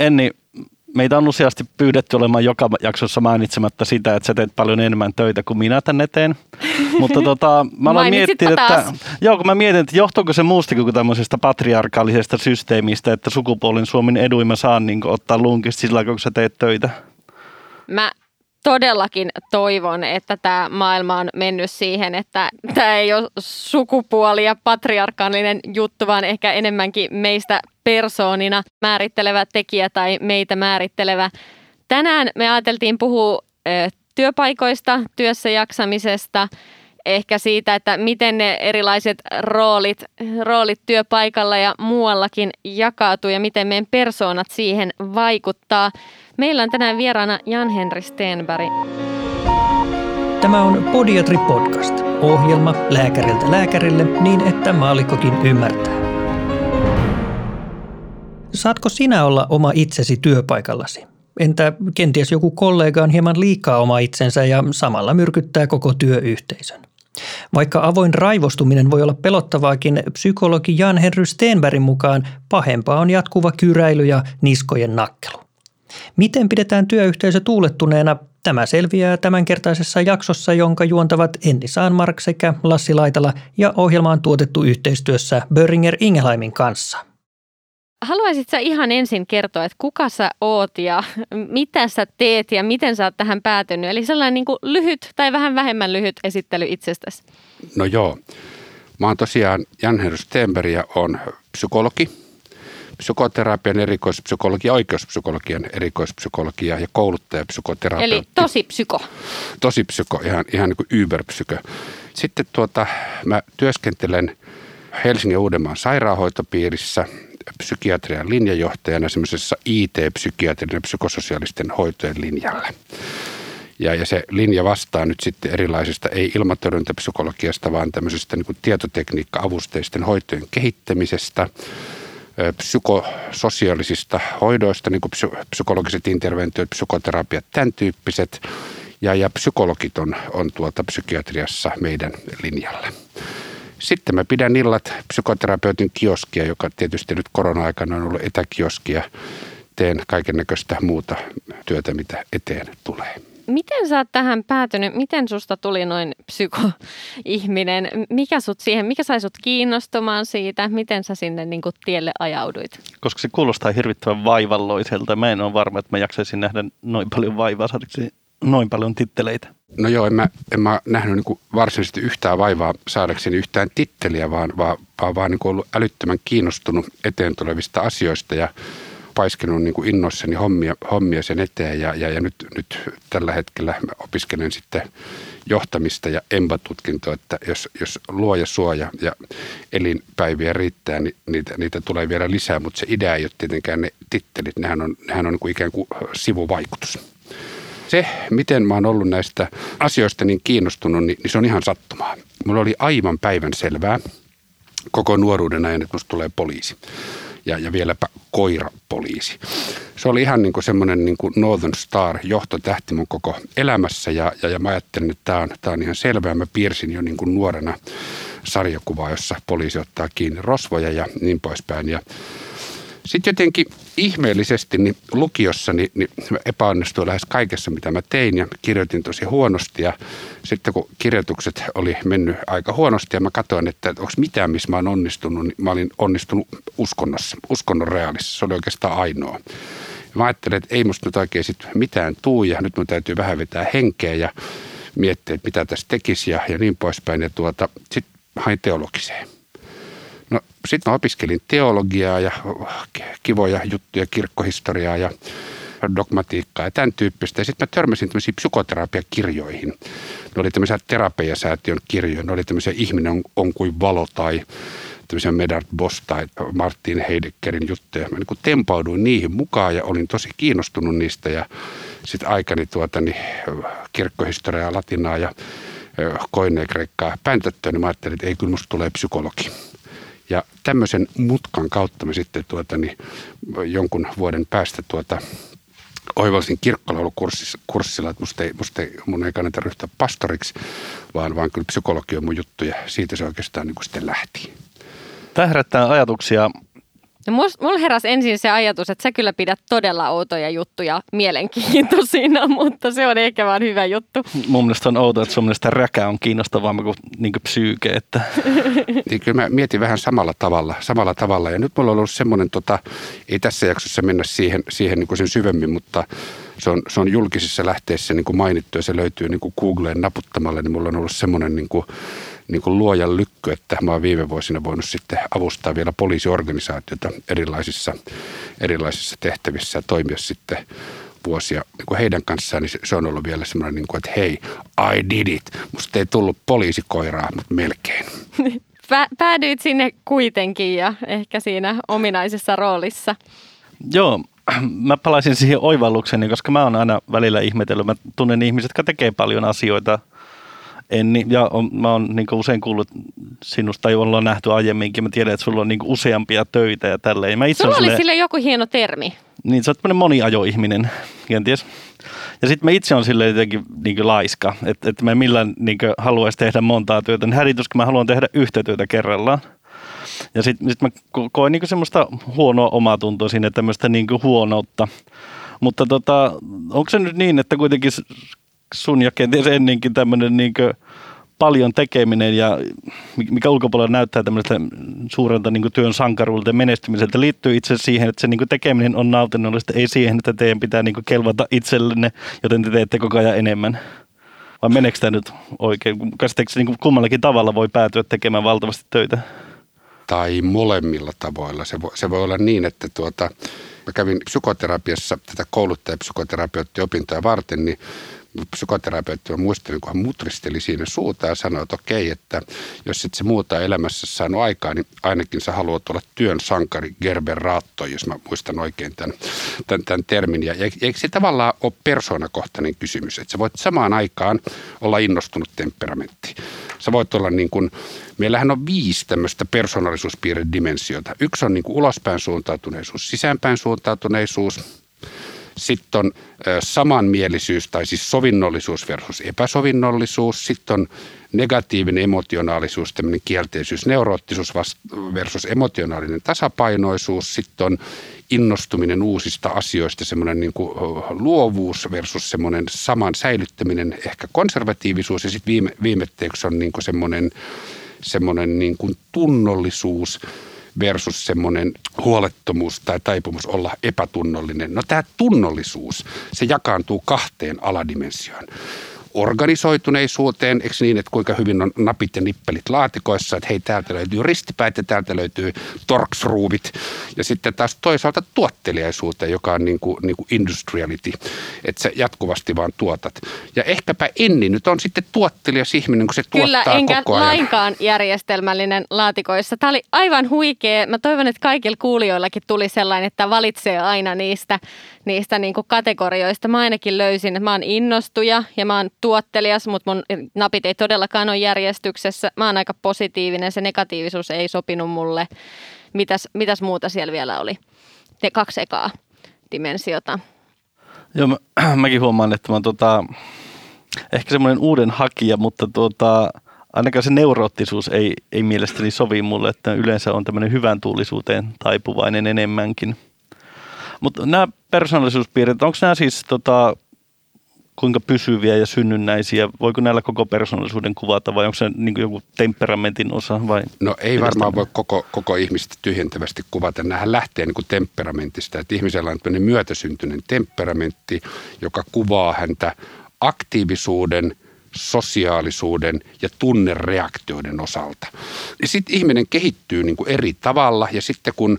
Enni, meitä on useasti pyydetty olemaan joka jaksossa mainitsematta sitä, että sä teet paljon enemmän töitä kuin minä tänne teen. Mutta tota, mä aloin miettiä, että, joo, kun mä mietin, että johtuuko se muusta kuin tämmöisestä patriarkaalisesta systeemistä, että sukupuolin Suomen eduin mä saan niin ottaa lunkista sillä kun sä teet töitä? Mä todellakin toivon, että tämä maailma on mennyt siihen, että tämä ei ole sukupuoli ja patriarkaalinen juttu, vaan ehkä enemmänkin meistä persoonina määrittelevä tekijä tai meitä määrittelevä. Tänään me ajateltiin puhua työpaikoista, työssä jaksamisesta, ehkä siitä, että miten ne erilaiset roolit, roolit työpaikalla ja muuallakin jakautuu ja miten meidän persoonat siihen vaikuttaa. Meillä on tänään vieraana Jan-Henri Stenberg. Tämä on Podiatri Podcast, ohjelma lääkäriltä lääkärille niin, että maallikkokin ymmärtää. Saatko sinä olla oma itsesi työpaikallasi? Entä kenties joku kollega on hieman liikaa oma itsensä ja samalla myrkyttää koko työyhteisön? Vaikka avoin raivostuminen voi olla pelottavaakin, psykologi Jan-Henry Stenbergin mukaan pahempaa on jatkuva kyräily ja niskojen nakkelu. Miten pidetään työyhteisö tuulettuneena? Tämä selviää tämänkertaisessa jaksossa, jonka juontavat Enni Saanmark sekä Lassi Laitala ja ohjelma on tuotettu yhteistyössä Böringer Ingelheimin kanssa. Haluaisitko ihan ensin kertoa, että kuka sä oot ja mitä sä teet ja miten sä oot tähän päätynyt? Eli sellainen niin kuin lyhyt tai vähän vähemmän lyhyt esittely itsestäsi. No joo. Mä oon tosiaan Jan Stenberg ja on psykologi psykoterapian erikoispsykologia, oikeuspsykologian erikoispsykologia ja kouluttaja psykoterapeutti. Eli tosi psyko. Tosi psyko, ihan, ihan niin kuin yberpsykö. Sitten tuota, mä työskentelen Helsingin Uudenmaan sairaanhoitopiirissä psykiatrian linjajohtajana semmoisessa IT-psykiatrin ja psykososiaalisten hoitojen linjalla. Ja, ja se linja vastaa nyt sitten erilaisista, ei ilmatorjuntapsykologiasta, vaan tämmöisestä niin tietotekniikka-avusteisten hoitojen kehittämisestä – psykososiaalisista hoidoista, niin kuin psykologiset interventiot, psykoterapiat, tämän tyyppiset. Ja, ja psykologit on, on tuota psykiatriassa meidän linjalle. Sitten mä pidän illat psykoterapeutin kioskia, joka tietysti nyt korona-aikana on ollut etäkioskia. Teen kaiken näköistä muuta työtä, mitä eteen tulee. Miten sä oot tähän päätynyt? Miten susta tuli noin psykoihminen? Mikä sut siihen, mikä sai sut kiinnostumaan siitä? Miten sä sinne niin kuin tielle ajauduit? Koska se kuulostaa hirvittävän vaivalloiselta. Mä en ole varma, että mä jaksaisin nähdä noin paljon vaivaa saadakseni noin paljon titteleitä. No joo, en mä, en mä nähnyt niin varsinaisesti yhtään vaivaa saadakseni yhtään titteliä, vaan, vaan, vaan, vaan niin ollut älyttömän kiinnostunut eteen tulevista asioista ja paiskenut niin kuin innoissani hommia, hommia sen eteen ja, ja, ja nyt, nyt tällä hetkellä opiskelen sitten johtamista ja empatutkintoa, että jos, jos luoja suoja ja elinpäiviä riittää, niin niitä, niitä tulee vielä lisää, mutta se idea ei ole tietenkään ne tittelit, nehän on, nehän on niin kuin ikään kuin sivuvaikutus. Se, miten mä oon ollut näistä asioista niin kiinnostunut, niin, niin se on ihan sattumaa. Mulla oli aivan päivän selvää koko nuoruuden ajan, että musta tulee poliisi ja, ja vieläpä koirapoliisi. Se oli ihan niin kuin semmoinen niin kuin Northern Star johtotähti mun koko elämässä ja, ja, ja mä ajattelin, että tämä on, tämä on ihan selvää. Mä piirsin jo niin kuin nuorena sarjakuvaa, jossa poliisi ottaa kiinni rosvoja ja niin poispäin. Ja sitten jotenkin ihmeellisesti niin lukiossa niin, niin epäonnistui lähes kaikessa, mitä mä tein ja kirjoitin tosi huonosti. Ja sitten kun kirjoitukset oli mennyt aika huonosti ja mä katsoin, että onko mitään, missä mä oon onnistunut, niin mä olin onnistunut uskonnossa, uskonnon reaalissa. Se oli oikeastaan ainoa. Mä ajattelin, että ei musta nyt oikein sit mitään tuu ja nyt mun täytyy vähän vetää henkeä ja miettiä, että mitä tässä tekisi ja, ja niin poispäin. Ja tuota, sitten hain teologiseen. No sitten mä opiskelin teologiaa ja kivoja juttuja, kirkkohistoriaa ja dogmatiikkaa ja tämän tyyppistä. Ja sitten mä törmäsin tämmöisiin psykoterapiakirjoihin. Ne oli tämmöisiä terapiasäätiön kirjoja. Ne oli tämmöisiä ihminen on, on kuin valo tai tämmöisiä Medard Boss tai Martin Heideckerin juttuja. Mä niin tempauduin niihin mukaan ja olin tosi kiinnostunut niistä ja sitten aikani tuota, niin, kirkkohistoriaa, latinaa ja koineen kreikkaa päntättöön, niin mä ajattelin, että ei kyllä musta tulee psykologi. Ja tämmöisen mutkan kautta me sitten tuota, niin jonkun vuoden päästä tuota, oivalsin kirkkolaulukurssilla, että musta ei, musta ei, mun ei kannata ryhtyä pastoriksi, vaan, vaan kyllä psykologi on mun juttu ja siitä se oikeastaan niin sitten lähti. Tämä herättää ajatuksia Ja mulla heräsi ensin se ajatus, että sä kyllä pidät todella outoja juttuja mielenkiintoisina, mutta se on ehkä vaan hyvä juttu. Mun mielestä on outoa, että sun mielestä räkä on kiinnostavaa kuin, niin kuin psyyke. Että. niin kyllä mä mietin vähän samalla tavalla, samalla tavalla. Ja nyt mulla on ollut semmoinen, tota, ei tässä jaksossa mennä siihen, siihen niin kuin sen syvemmin, mutta se on, se on julkisissa lähteissä niin kuin mainittu ja se löytyy niin kuin Googleen naputtamalla, niin mulla on ollut semmoinen niin kuin, niin kuin luojan lykky, että mä oon viime vuosina voinut sitten avustaa vielä poliisiorganisaatiota erilaisissa, erilaisissa tehtävissä ja toimia sitten vuosia niin kuin heidän kanssaan, niin se on ollut vielä semmoinen, niin kuin, että hei, I did it. Musta ei tullut poliisikoiraa, mutta melkein. Päädyit sinne kuitenkin ja ehkä siinä ominaisessa roolissa. Joo, mä palaisin siihen oivallukseni, koska mä oon aina välillä ihmetellyt. Mä tunnen ihmiset, jotka tekee paljon asioita – en, ja on, mä oon niin usein kuullut sinusta, tai ollaan nähty aiemminkin, mä tiedän, että sulla on niin useampia töitä ja tälleen. Mä itse sulla oli sille joku hieno termi. Niin, sä oot tämmöinen moniajoihminen, kenties. Ja sitten mä itse on sille jotenkin niin laiska, että, että mä millään niin haluaisi tehdä montaa työtä. Niin häditys, kun mä haluan tehdä yhtä työtä kerrallaan. Ja sitten sit mä koen niin semmoista huonoa omatuntoa sinne, tämmöistä niin huonoutta. Mutta tota, onko se nyt niin, että kuitenkin sun ja kenties ennenkin tämmöinen niin paljon tekeminen ja mikä ulkopuolella näyttää tämmöistä suurelta niin työn sankaruulta ja menestymiseltä, liittyy itse siihen, että se niin tekeminen on nautinnollista, ei siihen, että teidän pitää niin kelvata itsellenne, joten te teette koko ajan enemmän. Vai meneekö tämä nyt oikein? Käsittääkö niin kummallakin tavalla voi päätyä tekemään valtavasti töitä? Tai molemmilla tavoilla. Se voi, se voi olla niin, että tuota, mä kävin psykoterapiassa tätä kouluttajapsykoterapeutti-opintoja varten, niin psykoterapeutti muistelin, kun hän mutristeli siinä suuta ja sanoi, että okei, että jos et se muuta elämässä saanut aikaa, niin ainakin sä haluat olla työn sankari Gerber Raatto, jos mä muistan oikein tämän, tämän, tämän termin. Ja eikö se tavallaan ole persoonakohtainen kysymys, että sä voit samaan aikaan olla innostunut temperamentti. Sä voit olla niin kuin, meillähän on viisi tämmöistä persoonallisuuspiirredimensiota. Yksi on niin kuin ulospäin suuntautuneisuus, sisäänpäin suuntautuneisuus, sitten on samanmielisyys tai siis sovinnollisuus versus epäsovinnollisuus. Sitten on negatiivinen emotionaalisuus, tämmöinen kielteisyys, neuroottisuus versus emotionaalinen tasapainoisuus. Sitten on innostuminen uusista asioista, semmoinen niin kuin luovuus versus semmoinen saman säilyttäminen, ehkä konservatiivisuus. Ja sitten viime, viimetteeksi on niin kuin semmoinen, semmoinen niin kuin tunnollisuus – versus semmoinen huolettomuus tai taipumus olla epätunnollinen. No tämä tunnollisuus, se jakaantuu kahteen aladimensioon organisoituneisuuteen, eikö niin, että kuinka hyvin on napit ja nippelit laatikoissa, että hei täältä löytyy ristipäät ja täältä löytyy torksruuvit ja sitten taas toisaalta tuotteliaisuuteen, joka on niin kuin, niin kuin industriality, että sä jatkuvasti vaan tuotat. Ja ehkäpä Enni nyt on sitten tuottelias ihminen, kun se Kyllä, tuottaa enkä koko ajan. lainkaan järjestelmällinen laatikoissa. Tämä oli aivan huikea. Mä toivon, että kaikilla kuulijoillakin tuli sellainen, että valitsee aina niistä, niistä niin kuin kategorioista. Mä ainakin löysin, että mä oon innostuja ja mä oon tuottelias, mutta mun napit ei todellakaan ole järjestyksessä. Mä oon aika positiivinen, se negatiivisuus ei sopinut mulle. Mitäs, mitäs muuta siellä vielä oli? Ne kaksi ekaa dimensiota. Joo, mä, mäkin huomaan, että mä tota, ehkä semmoinen uuden hakija, mutta tuota, ainakaan se neuroottisuus ei, ei mielestäni sovi mulle, että yleensä on tämmöinen hyvän tuulisuuteen taipuvainen enemmänkin. Mutta nämä persoonallisuuspiirteet, onko nämä siis tota, kuinka pysyviä ja synnynnäisiä? Voiko näillä koko persoonallisuuden kuvata vai onko se niin joku temperamentin osa? Vai no ei varmaan voi koko, koko ihmistä tyhjentävästi kuvata. Nämähän lähtee niin kuin temperamentista, että ihmisellä on myötäsyntyinen temperamentti, joka kuvaa häntä aktiivisuuden, sosiaalisuuden ja tunnereaktioiden osalta. Sitten ihminen kehittyy niin kuin eri tavalla ja sitten kun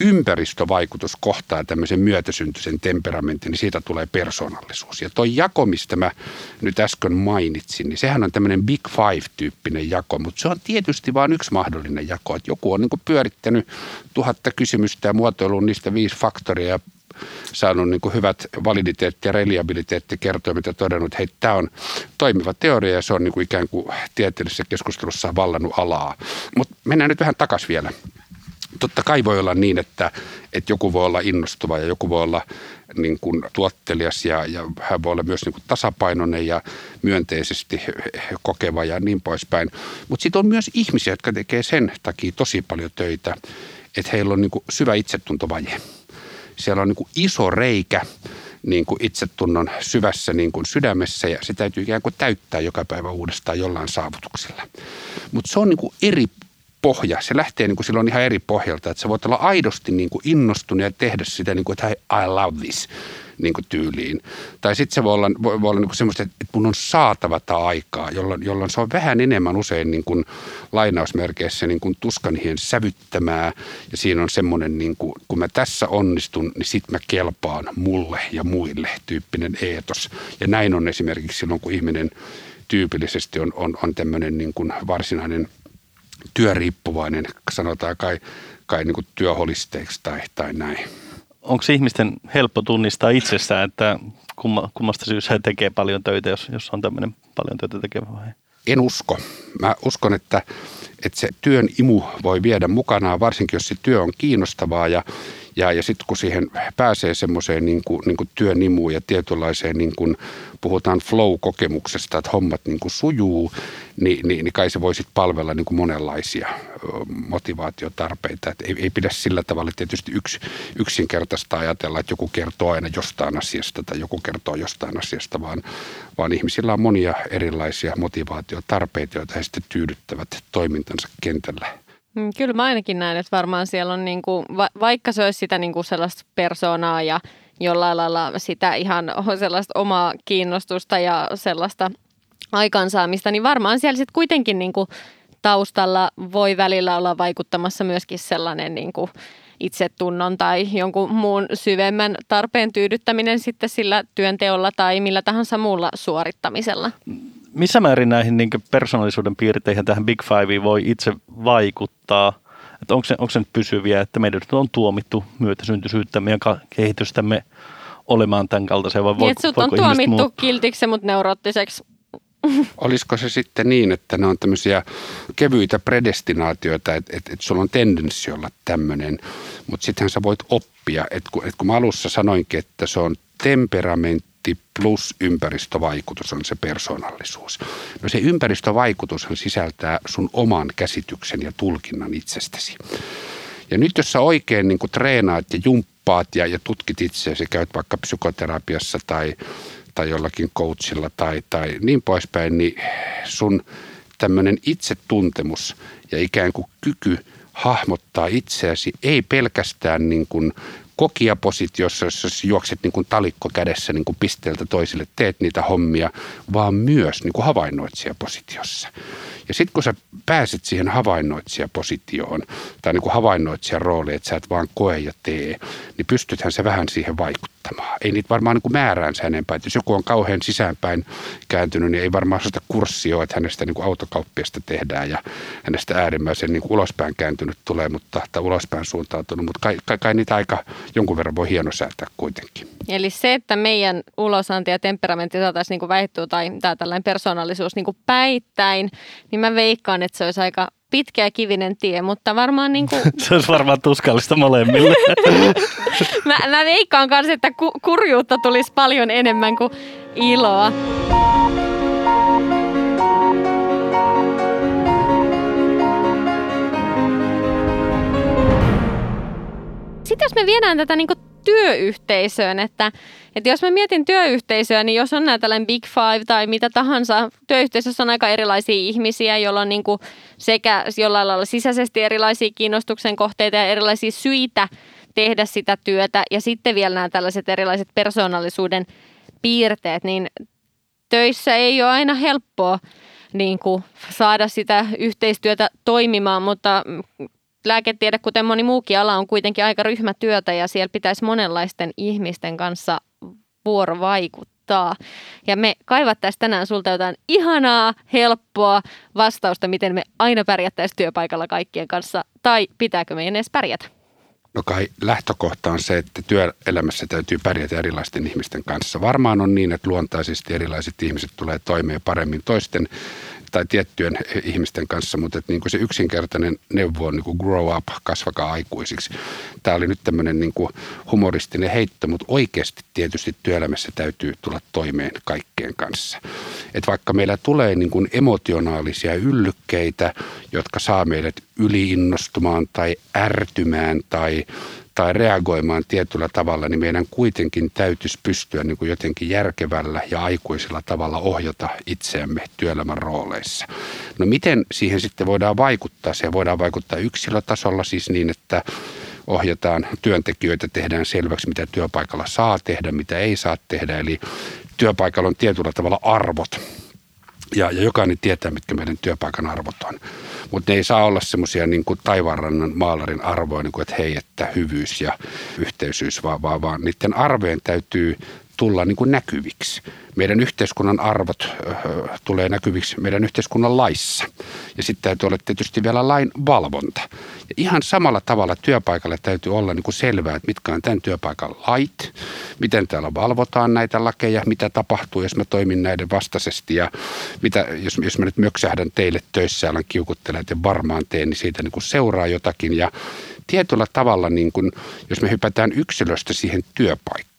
ympäristövaikutus kohtaa tämmöisen myötäsyntyisen temperamentin, niin siitä tulee persoonallisuus. Ja tuo jako, mistä mä nyt äsken mainitsin, niin sehän on tämmöinen Big Five-tyyppinen jako, mutta se on tietysti vain yksi mahdollinen jako. Että joku on niin pyörittänyt tuhatta kysymystä ja muotoillut niistä viisi faktoria ja saanut niin kuin hyvät validiteetti- ja reliabiliteettikertoimet ja todennut, että hei, tämä on toimiva teoria ja se on niin kuin ikään kuin tieteellisessä keskustelussa vallannut alaa. Mutta mennään nyt vähän takaisin vielä totta kai voi olla niin, että, että joku voi olla innostuva ja joku voi olla niin kuin tuottelias ja, ja hän voi olla myös niin kuin tasapainoinen ja myönteisesti kokeva ja niin poispäin. Mutta sitten on myös ihmisiä, jotka tekee sen takia tosi paljon töitä, että heillä on niin kuin syvä itsetuntovaje. Siellä on niin kuin iso reikä niin kuin itsetunnon syvässä niin kuin sydämessä ja se täytyy ikään kuin täyttää joka päivä uudestaan jollain saavutuksella. Mutta se on niin kuin eri pohja. Se lähtee niin kuin silloin ihan eri pohjalta, että sä voit olla aidosti niin kuin innostunut ja tehdä sitä, niin kuin, että I love this niin kuin tyyliin. Tai sitten se voi olla, voi, voi olla niin kuin semmoista, että mun on saatava tämä aikaa, jolloin, jolloin se on vähän enemmän usein niin kuin lainausmerkeissä niin kuin tuskanhien sävyttämää. Ja siinä on semmoinen, niin kuin, kun mä tässä onnistun, niin sit mä kelpaan mulle ja muille tyyppinen eetos. Ja näin on esimerkiksi silloin, kun ihminen tyypillisesti on, on, on tämmöinen niin kuin varsinainen työriippuvainen, sanotaan kai, kai niin kuin työholisteiksi tai, tai näin onko ihmisten helppo tunnistaa itsessään, että kummasta syystä tekee paljon töitä, jos, jos on tämmöinen paljon töitä tekevä vai? En usko. Mä uskon, että, että se työn imu voi viedä mukanaan, varsinkin jos se työ on kiinnostavaa ja, ja, ja sitten kun siihen pääsee semmoiseen niin kuin, niin kuin työn imuun ja tietynlaiseen, niin kuin puhutaan flow-kokemuksesta, että hommat niin kuin sujuu, niin, niin, niin kai se voi sitten palvella niin kuin monenlaisia motivaatiotarpeita. Et ei, ei pidä sillä tavalla tietysti yks, yksinkertaista ajatella, että joku kertoo aina jostain asiasta tai joku kertoo jostain asiasta, vaan, vaan ihmisillä on monia erilaisia motivaatiotarpeita, joita he sitten tyydyttävät toimintansa kentällä. Mm, kyllä mä ainakin näen, että varmaan siellä on niinku, va- vaikka se olisi sitä niinku sellaista persoonaa ja jollain lailla sitä ihan sellaista omaa kiinnostusta ja sellaista aikansaamista, niin varmaan siellä sitten kuitenkin niinku taustalla voi välillä olla vaikuttamassa myöskin sellainen niinku itsetunnon tai jonkun muun syvemmän tarpeen tyydyttäminen sitten sillä työnteolla tai millä tahansa muulla suorittamisella missä määrin näihin niin persoonallisuuden piirteihin tähän Big Fiveen voi itse vaikuttaa? Että onko, se, onko se nyt pysyviä, että meidän on tuomittu myötäsyntyisyyttämme ja kehitystämme olemaan tämän kaltaisia? Vai niin, että sut on tuomittu muuttua? kiltiksi, mutta neuroottiseksi. Olisiko se sitten niin, että ne on tämmöisiä kevyitä predestinaatioita, että, että, että sulla on tendenssi olla tämmöinen, mutta sittenhän sä voit oppia. Että kun, että kun mä alussa sanoinkin, että se on temperamentti, plus ympäristövaikutus on se persoonallisuus. No se ympäristövaikutushan sisältää sun oman käsityksen ja tulkinnan itsestäsi. Ja nyt jos sä oikein niin treenaat ja jumppaat ja, ja tutkit itseäsi, käyt vaikka psykoterapiassa tai, tai jollakin coachilla tai, tai niin poispäin, niin sun tämmöinen itsetuntemus ja ikään kuin kyky hahmottaa itseäsi ei pelkästään niin kuin kokiapositiossa, jossa juokset niin kuin talikko kädessä niin kuin pisteeltä toisille, teet niitä hommia, vaan myös niin kuin havainnoitsijapositiossa. Ja sitten kun sä pääset siihen havainnoitsijapositioon tai niin kuin havainnoitsijan rooliin, että sä et vaan koe ja tee, niin pystythän se vähän siihen vaikuttamaan. Ei niitä varmaan niin kuin määräänsä enempää. Että jos joku on kauhean sisäänpäin kääntynyt, niin ei varmaan sitä kurssia että hänestä niin kuin autokauppiasta tehdään ja hänestä äärimmäisen niin kuin ulospäin kääntynyt tulee, mutta, tai ulospäin suuntautunut, mutta kai, kai, kai niitä aika jonkun verran voi hienosäätää kuitenkin. Eli se, että meidän ulosanti ja temperamentti saataisiin niin väittyä tai tämä tällainen persoonallisuus niin kuin päittäin, niin mä veikkaan, että se olisi aika pitkä ja kivinen tie, mutta varmaan niin kuin... se olisi varmaan tuskallista molemmille. mä, mä veikkaan kanssa, että ku, kurjuutta tulisi paljon enemmän kuin iloa. Sitten jos me viedään tätä niin työyhteisöön, että, että jos mä mietin työyhteisöä, niin jos on näitä tällainen Big Five tai mitä tahansa, työyhteisössä on aika erilaisia ihmisiä, joilla on niin kuin sekä jollain lailla sisäisesti erilaisia kiinnostuksen kohteita ja erilaisia syitä tehdä sitä työtä ja sitten vielä nämä tällaiset erilaiset persoonallisuuden piirteet, niin töissä ei ole aina helppoa niin kuin saada sitä yhteistyötä toimimaan, mutta lääketiede, kuten moni muukin ala, on kuitenkin aika ryhmätyötä ja siellä pitäisi monenlaisten ihmisten kanssa vuorovaikuttaa. Ja me kaivattaisiin tänään sulta jotain ihanaa, helppoa vastausta, miten me aina pärjättäisiin työpaikalla kaikkien kanssa, tai pitääkö meidän edes pärjätä? No kai lähtökohta on se, että työelämässä täytyy pärjätä erilaisten ihmisten kanssa. Varmaan on niin, että luontaisesti erilaiset ihmiset tulee toimeen paremmin toisten tai tiettyjen ihmisten kanssa, mutta että niin kuin se yksinkertainen neuvo on niin kuin grow up, kasvakaa aikuisiksi. Tämä oli nyt tämmöinen niin kuin humoristinen heitto, mutta oikeasti tietysti työelämässä täytyy tulla toimeen kaikkeen kanssa. Että vaikka meillä tulee niin kuin emotionaalisia yllykkeitä, jotka saa meidät yliinnostumaan tai ärtymään tai tai reagoimaan tietyllä tavalla, niin meidän kuitenkin täytyisi pystyä niin kuin jotenkin järkevällä ja aikuisella tavalla ohjata itseämme työelämän rooleissa. No miten siihen sitten voidaan vaikuttaa? Se voidaan vaikuttaa yksilötasolla siis niin, että ohjataan työntekijöitä, tehdään selväksi, mitä työpaikalla saa tehdä, mitä ei saa tehdä. Eli työpaikalla on tietyllä tavalla arvot ja, ja jokainen tietää, mitkä meidän työpaikan arvot on. Mutta ne ei saa olla semmoisia niin kuin taivaanrannan maalarin arvoja, niin kuin, että hei, että hyvyys ja yhteisyys, vaan, vaan, vaan niiden arvojen täytyy tulla niin kuin näkyviksi. Meidän yhteiskunnan arvot äh, tulee näkyviksi meidän yhteiskunnan laissa. Ja sitten täytyy olla tietysti vielä lain valvonta. Ja ihan samalla tavalla työpaikalle täytyy olla niin kuin selvää, että mitkä on tämän työpaikan lait, miten täällä valvotaan näitä lakeja, mitä tapahtuu, jos mä toimin näiden vastaisesti ja mitä, jos, jos mä nyt möksähdän teille töissä ja alan kiukuttelemaan, että varmaan teen, niin siitä niin kuin seuraa jotakin. Ja tietyllä tavalla, niin kuin, jos me hypätään yksilöstä siihen työpaikkaan,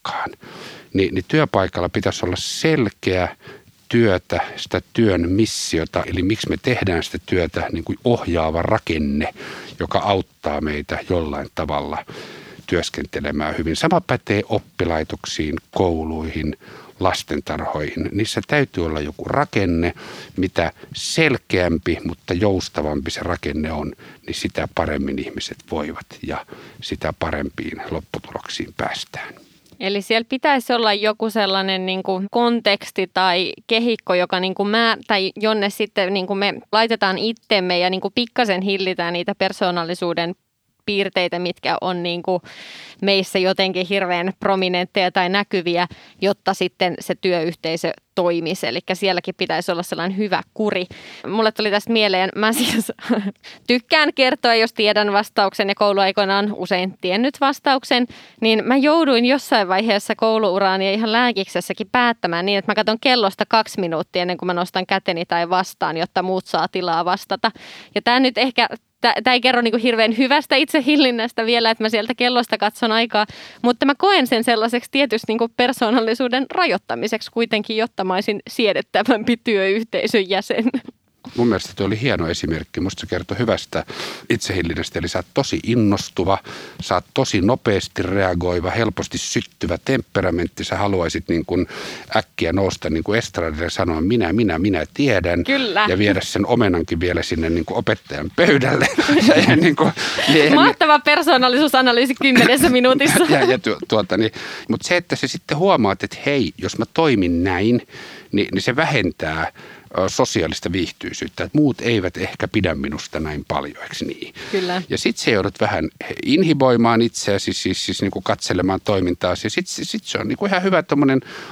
niin, niin työpaikalla pitäisi olla selkeä työtä, sitä työn missiota, eli miksi me tehdään sitä työtä niin kuin ohjaava rakenne, joka auttaa meitä jollain tavalla työskentelemään hyvin. Sama pätee oppilaitoksiin, kouluihin, lastentarhoihin. Niissä täytyy olla joku rakenne, mitä selkeämpi, mutta joustavampi se rakenne on, niin sitä paremmin ihmiset voivat ja sitä parempiin lopputuloksiin päästään. Eli siellä pitäisi olla joku sellainen niin kuin konteksti tai kehikko, joka niin kuin mä, tai jonne sitten niin kuin me laitetaan itsemme ja niin kuin pikkasen hillitään niitä persoonallisuuden piirteitä, mitkä on niin kuin meissä jotenkin hirveän prominentteja tai näkyviä, jotta sitten se työyhteisö toimisi. Eli sielläkin pitäisi olla sellainen hyvä kuri. Mulle tuli tästä mieleen, mä siis tykkään kertoa, jos tiedän vastauksen ja kouluaikoina on usein tiennyt vastauksen, niin mä jouduin jossain vaiheessa kouluuraani ja ihan lääkiksessäkin päättämään niin, että mä katson kellosta kaksi minuuttia ennen kuin mä nostan käteni tai vastaan, jotta muut saa tilaa vastata. Ja tämä nyt ehkä tämä ei kerro niin hirveän hyvästä itsehillinnästä vielä, että mä sieltä kellosta katson aikaa, mutta mä koen sen sellaiseksi tietysti niin persoonallisuuden rajoittamiseksi kuitenkin, jotta mä olisin siedettävämpi työyhteisön jäsen. Mun mielestä tuo oli hieno esimerkki. Musta se kertoi hyvästä itsehillinnästä. Eli sä oot tosi innostuva, sä oot tosi nopeasti reagoiva, helposti syttyvä temperamentti. Sä haluaisit niin kuin äkkiä nousta niin kuin estradille ja sanoa minä, minä, minä tiedän. Kyllä. Ja viedä sen omenankin vielä sinne niin kuin opettajan pöydälle. ja, niin kuin, niin, Mahtava persoonallisuusanalyysi kymmenessä minuutissa. ja, ja tu, tuota, niin, mutta se, että sä sitten huomaat, että hei, jos mä toimin näin, niin, niin se vähentää sosiaalista viihtyisyyttä, että muut eivät ehkä pidä minusta näin paljon, eikö niin? Kyllä. Ja sitten se joudut vähän inhiboimaan itseäsi, siis, siis, siis niin kuin katselemaan toimintaa. Ja sitten sit se on niin kuin ihan hyvä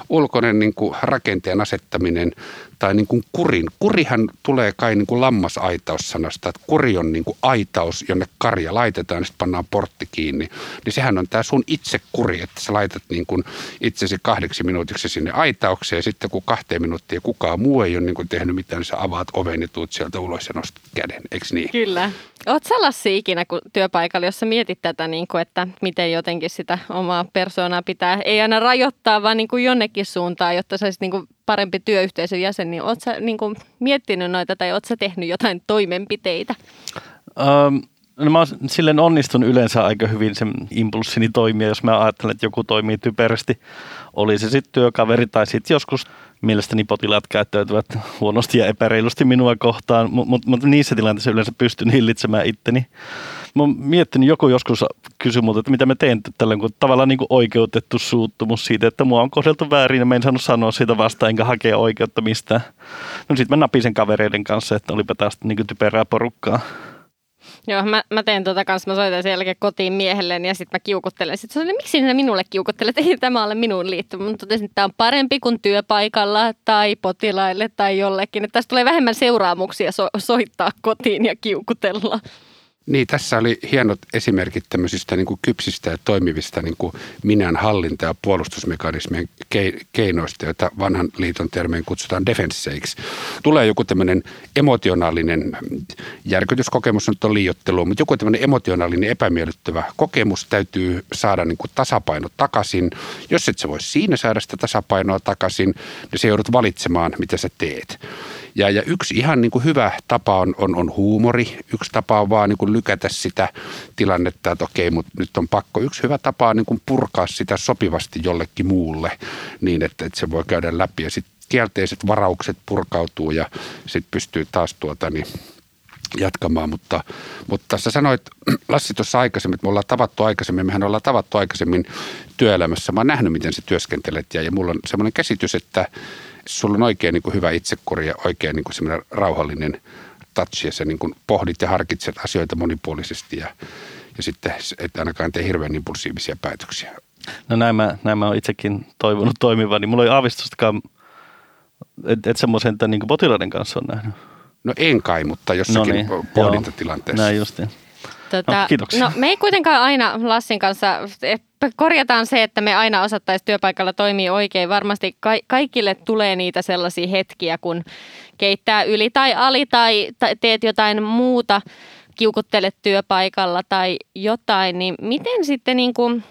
ulkoinen niin kuin rakenteen asettaminen tai niin kuin kurin. Kurihan tulee kai niin kuin lammasaitaussanasta, että kuri on niin kuin aitaus, jonne karja laitetaan ja sitten pannaan portti kiinni. Niin sehän on tämä sun itse kuri, että sä laitat niin kuin itsesi kahdeksi minuutiksi sinne aitaukseen ja sitten kun kahteen minuuttia kukaan muu ei ole niin kuin tehnyt mitään, niin sä avaat oven ja tuut sieltä ulos ja nostat käden, eikö niin? Kyllä. Oot sä Lassi ikinä kun työpaikalla, jossa mietit tätä, niin kuin, että miten jotenkin sitä omaa persoonaa pitää, ei aina rajoittaa, vaan niin kuin jonnekin suuntaan, jotta sä niin kuin parempi työyhteisön jäsen, niin sä niin kuin miettinyt noita tai sä tehnyt jotain toimenpiteitä? Um, no mä silleen onnistun yleensä aika hyvin sen impulssini toimia, jos mä ajattelen, että joku toimii typerästi. Oli se sitten työkaveri tai sitten joskus mielestäni potilaat käyttäytyvät huonosti ja epäreilusti minua kohtaan, mutta mut, mut niissä tilanteissa yleensä pystyn hillitsemään itteni. Mä oon miettinyt, joku joskus kysyi multa, että mitä mä teen tällä, kun tavallaan niin kuin oikeutettu suuttumus siitä, että mua on kohdeltu väärin ja mä en saanut sanoa siitä vastaan enkä hakea oikeutta mistään. No sit mä napisen kavereiden kanssa, että olipa taas niin kuin typerää porukkaa. Joo, mä, mä teen tuota kanssa, mä soitan sen jälkeen kotiin miehelle ja sitten mä kiukuttelen. Sitten sanoin, miksi sinä minulle kiukuttelet, ei tämä ole minuun liittyvä. Mutta totesin, että tämä on parempi kuin työpaikalla tai potilaille tai jollekin. Että tästä tulee vähemmän seuraamuksia so- soittaa kotiin ja kiukutella. Niin, tässä oli hienot esimerkit tämmöisistä niin kuin kypsistä ja toimivista niin kuin minän hallinta- ja puolustusmekanismien keinoista, joita vanhan liiton termeen kutsutaan defensseiksi. Tulee joku tämmöinen emotionaalinen järkytyskokemus, nyt on liiottelu, mutta joku tämmöinen emotionaalinen epämiellyttävä kokemus täytyy saada niin kuin tasapaino takaisin. Jos et sä voi siinä saada sitä tasapainoa takaisin, niin se joudut valitsemaan, mitä sä teet. Ja, ja yksi ihan niin kuin hyvä tapa on, on, on huumori. Yksi tapa on vaan niin kuin lykätä sitä tilannetta, että okei, mutta nyt on pakko. Yksi hyvä tapa on niin kuin purkaa sitä sopivasti jollekin muulle niin, että, että se voi käydä läpi. Ja sitten kielteiset varaukset purkautuu ja sitten pystyy taas tuota niin jatkamaan, mutta, mutta sä sanoit Lassi tuossa aikaisemmin, että me ollaan tavattu aikaisemmin, mehän ollaan tavattu aikaisemmin työelämässä. Mä oon nähnyt, miten sä työskentelet ja, ja mulla on semmoinen käsitys, että sulla on oikein niin kuin hyvä itsekuri ja oikein niin kuin semmoinen rauhallinen touch ja sä niin kuin pohdit ja harkitset asioita monipuolisesti ja, ja sitten et ainakaan tee hirveän impulsiivisia päätöksiä. No näin mä, näin mä oon itsekin toivonut toimivan, niin mulla ei aavistustakaan, että et semmoisen niin potilaiden kanssa on nähnyt. No en kai, mutta jossakin no niin, pohdintatilanteessa. Näin justiin. Tota, no, kiitoksia. No, me ei kuitenkaan aina Lassin kanssa, korjataan se, että me aina osattaisiin työpaikalla toimia oikein. Varmasti ka- kaikille tulee niitä sellaisia hetkiä, kun keittää yli tai ali tai, tai teet jotain muuta, kiukuttelet työpaikalla tai jotain, niin miten sitten niin kuin,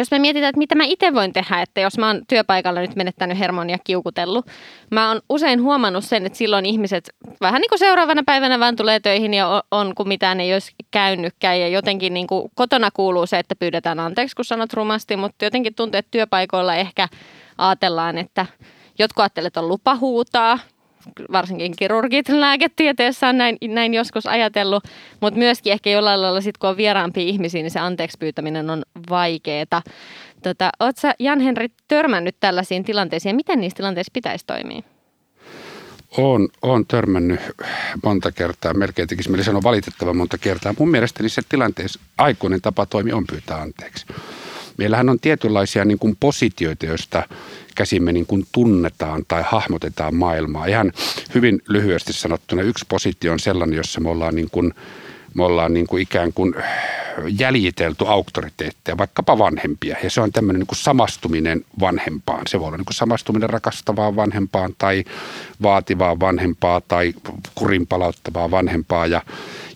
jos me mietitään, että mitä mä itse voin tehdä, että jos mä oon työpaikalla nyt menettänyt hermon ja kiukutellut, mä oon usein huomannut sen, että silloin ihmiset vähän niin kuin seuraavana päivänä vaan tulee töihin ja on, kun mitään ei olisi käynytkään. Ja jotenkin niin kuin kotona kuuluu se, että pyydetään anteeksi, kun sanot rumasti, mutta jotenkin tuntuu, että työpaikoilla ehkä ajatellaan, että jotkut ajattelevat, että on lupa huutaa, varsinkin kirurgit lääketieteessä on näin, näin joskus ajatellut, mutta myöskin ehkä jollain lailla sit, kun on vieraampia ihmisiä, niin se anteeksi pyytäminen on vaikeaa. Tota, Oletko Jan-Henri törmännyt tällaisiin tilanteisiin ja miten niissä tilanteissa pitäisi toimia? Olen, olen törmännyt monta kertaa, melkein tekisi mieli sanoa valitettavan monta kertaa. Mun mielestä niissä tilanteissa aikuinen tapa toimia on pyytää anteeksi. Meillähän on tietynlaisia niin kuin positioita, joista käsimme niin kuin tunnetaan tai hahmotetaan maailmaa. Ihan hyvin lyhyesti sanottuna yksi positio on sellainen, jossa me ollaan, niin kuin, me ollaan niin kuin ikään kuin jäljitelty auktoriteetteja, vaikkapa vanhempia. Ja se on tämmöinen niin kuin samastuminen vanhempaan. Se voi olla niin kuin samastuminen rakastavaan vanhempaan tai vaativaa vanhempaa tai kurinpalauttavaa vanhempaa. Ja,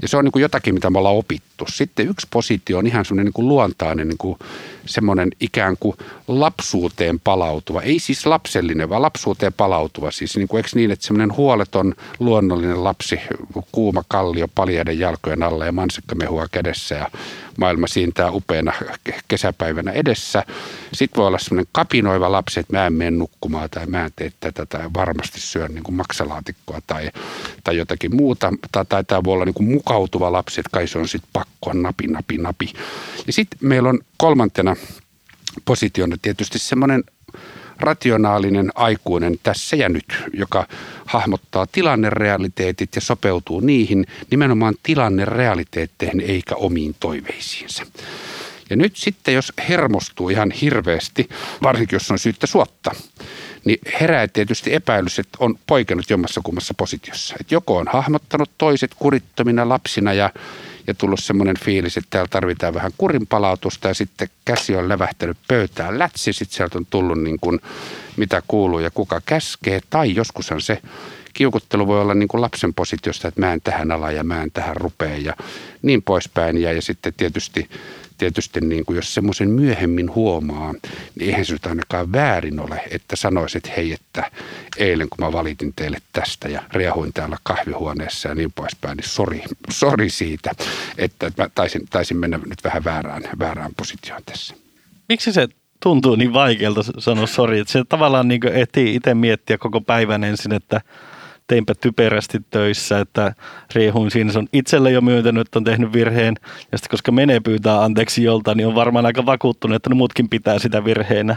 ja se on niin kuin jotakin, mitä me ollaan opittu. Sitten yksi positio on ihan semmoinen niin kuin luontainen niin kuin semmoinen ikään kuin lapsuuteen palautuva, ei siis lapsellinen, vaan lapsuuteen palautuva. Siis niin kuin, eikö niin, että semmoinen huoleton luonnollinen lapsi, kuuma kallio paljaiden jalkojen alla ja mansikkamehua kädessä ja maailma siintää upeana kesäpäivänä edessä. Sitten voi olla semmoinen kapinoiva lapsi, että mä en mene nukkumaan tai mä en tee tätä tai varmasti syön niin kuin maksalaatikkoa tai, tai jotakin muuta. Tai, tai tämä voi olla niin kuin mukautuva lapsi, että kai se on sitten pakko napi, napi, napi. Ja sitten meillä on kolmantena positiona tietysti semmoinen rationaalinen aikuinen tässä ja nyt, joka hahmottaa tilannerealiteetit ja sopeutuu niihin nimenomaan tilannerealiteetteihin eikä omiin toiveisiinsa. Ja nyt sitten, jos hermostuu ihan hirveästi, varsinkin jos on syyttä suotta, niin herää tietysti epäilys, että on poikennut jommassa kummassa positiossa. Että joko on hahmottanut toiset kurittomina lapsina ja ja tullut semmoinen fiilis, että täällä tarvitaan vähän kurinpalautusta ja sitten käsi on levähtänyt pöytään lätsi, sitten sieltä on tullut niin kuin mitä kuuluu ja kuka käskee. Tai joskushan se kiukuttelu voi olla niin kuin lapsen positiosta, että mä en tähän ala ja mä en tähän rupea ja niin poispäin. Ja, ja sitten tietysti tietysti niin kuin jos semmoisen myöhemmin huomaa, niin eihän se nyt ainakaan väärin ole, että sanoisit, hei, että eilen kun mä valitin teille tästä ja riahuin täällä kahvihuoneessa ja niin poispäin, niin sori, sori siitä, että mä taisin, taisin mennä nyt vähän väärään, väärään positioon tässä. Miksi se tuntuu niin vaikealta sanoa sori, että se tavallaan niin ehtii itse miettiä koko päivän ensin, että – teinpä typerästi töissä, että riehuin siinä. On itselle jo myöntänyt, että on tehnyt virheen. Ja sitten koska menee pyytää anteeksi jolta, niin on varmaan aika vakuuttunut, että ne muutkin pitää sitä virheenä.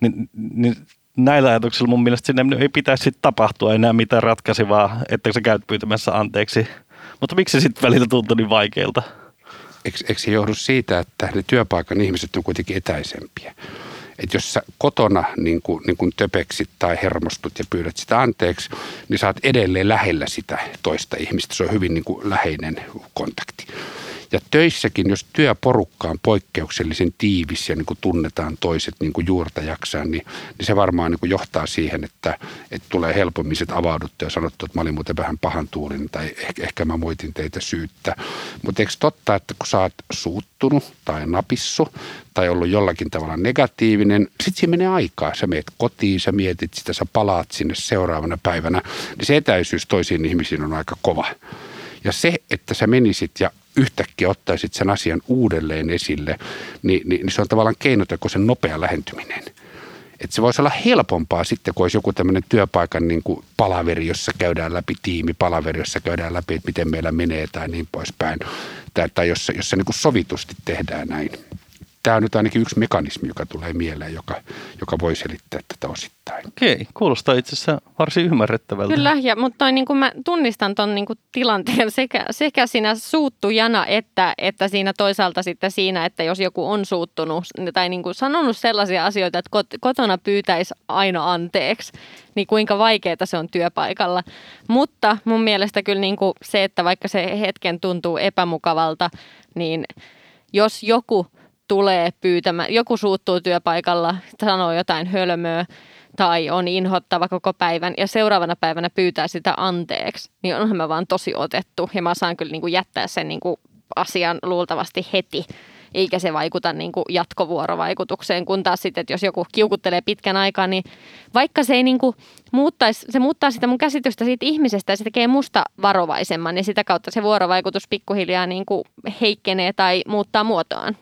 Niin, niin näillä ajatuksilla mun mielestä sinne ei pitäisi tapahtua enää mitään ratkaisevaa, että sä käyt pyytämässä anteeksi. Mutta miksi se sitten välillä tuntuu niin vaikealta? Eikö, eikö se johdu siitä, että ne työpaikan ihmiset on kuitenkin etäisempiä? Että jos sä kotona niin kuin, niin kuin töpeksit tai hermostut ja pyydät sitä anteeksi, niin sä oot edelleen lähellä sitä toista ihmistä. Se on hyvin niin kuin läheinen kontakti. Ja töissäkin, jos työporukka on poikkeuksellisen tiivis ja niin kuin tunnetaan toiset niin kuin juurta jaksaan, niin, niin se varmaan niin kuin johtaa siihen, että, että tulee helpommin sit avauduttu ja sanottu, että mä olin muuten vähän pahan tuulin tai ehkä, ehkä mä moitin teitä syyttä. Mutta eikö totta, että kun sä oot suuttunut tai napissu tai ollut jollakin tavalla negatiivinen, sitten siinä menee aikaa. Sä meet kotiin, sä mietit sitä, sä palaat sinne seuraavana päivänä, niin se etäisyys toisiin ihmisiin on aika kova. Ja se, että sä menisit ja yhtäkkiä ottaisit sen asian uudelleen esille, niin, niin, niin se on tavallaan keinotekoisen nopea lähentyminen. Että se voisi olla helpompaa sitten, kun olisi joku tämmöinen työpaikan niin kuin palaveri, jossa käydään läpi tiimi, palaveri, jossa käydään läpi, että miten meillä menee tai niin poispäin. Tai, tai jossa, jossa niin kuin sovitusti tehdään näin tämä on nyt ainakin yksi mekanismi, joka tulee mieleen, joka, joka voi selittää tätä osittain. Okei, kuulostaa itse asiassa varsin ymmärrettävältä. Kyllä, ja, mutta toi, niin kuin mä tunnistan tuon niin tilanteen sekä, sekä siinä suuttujana että, että siinä toisaalta sitten siinä, että jos joku on suuttunut tai niin kuin sanonut sellaisia asioita, että kotona pyytäisi aina anteeksi, niin kuinka vaikeaa se on työpaikalla. Mutta mun mielestä kyllä niin kuin se, että vaikka se hetken tuntuu epämukavalta, niin jos joku – tulee pyytämään, joku suuttuu työpaikalla, sanoo jotain hölmöä tai on inhottava koko päivän ja seuraavana päivänä pyytää sitä anteeksi, niin onhan mä vaan tosi otettu ja mä saan kyllä niin kuin jättää sen niin kuin asian luultavasti heti eikä se vaikuta niin kuin jatkovuorovaikutukseen, kun taas sitten, että jos joku kiukuttelee pitkän aikaa, niin vaikka se ei niin kuin muuttaisi, se muuttaa sitä mun käsitystä siitä ihmisestä ja se tekee musta varovaisemman ja sitä kautta se vuorovaikutus pikkuhiljaa niin kuin heikkenee tai muuttaa muotoaan.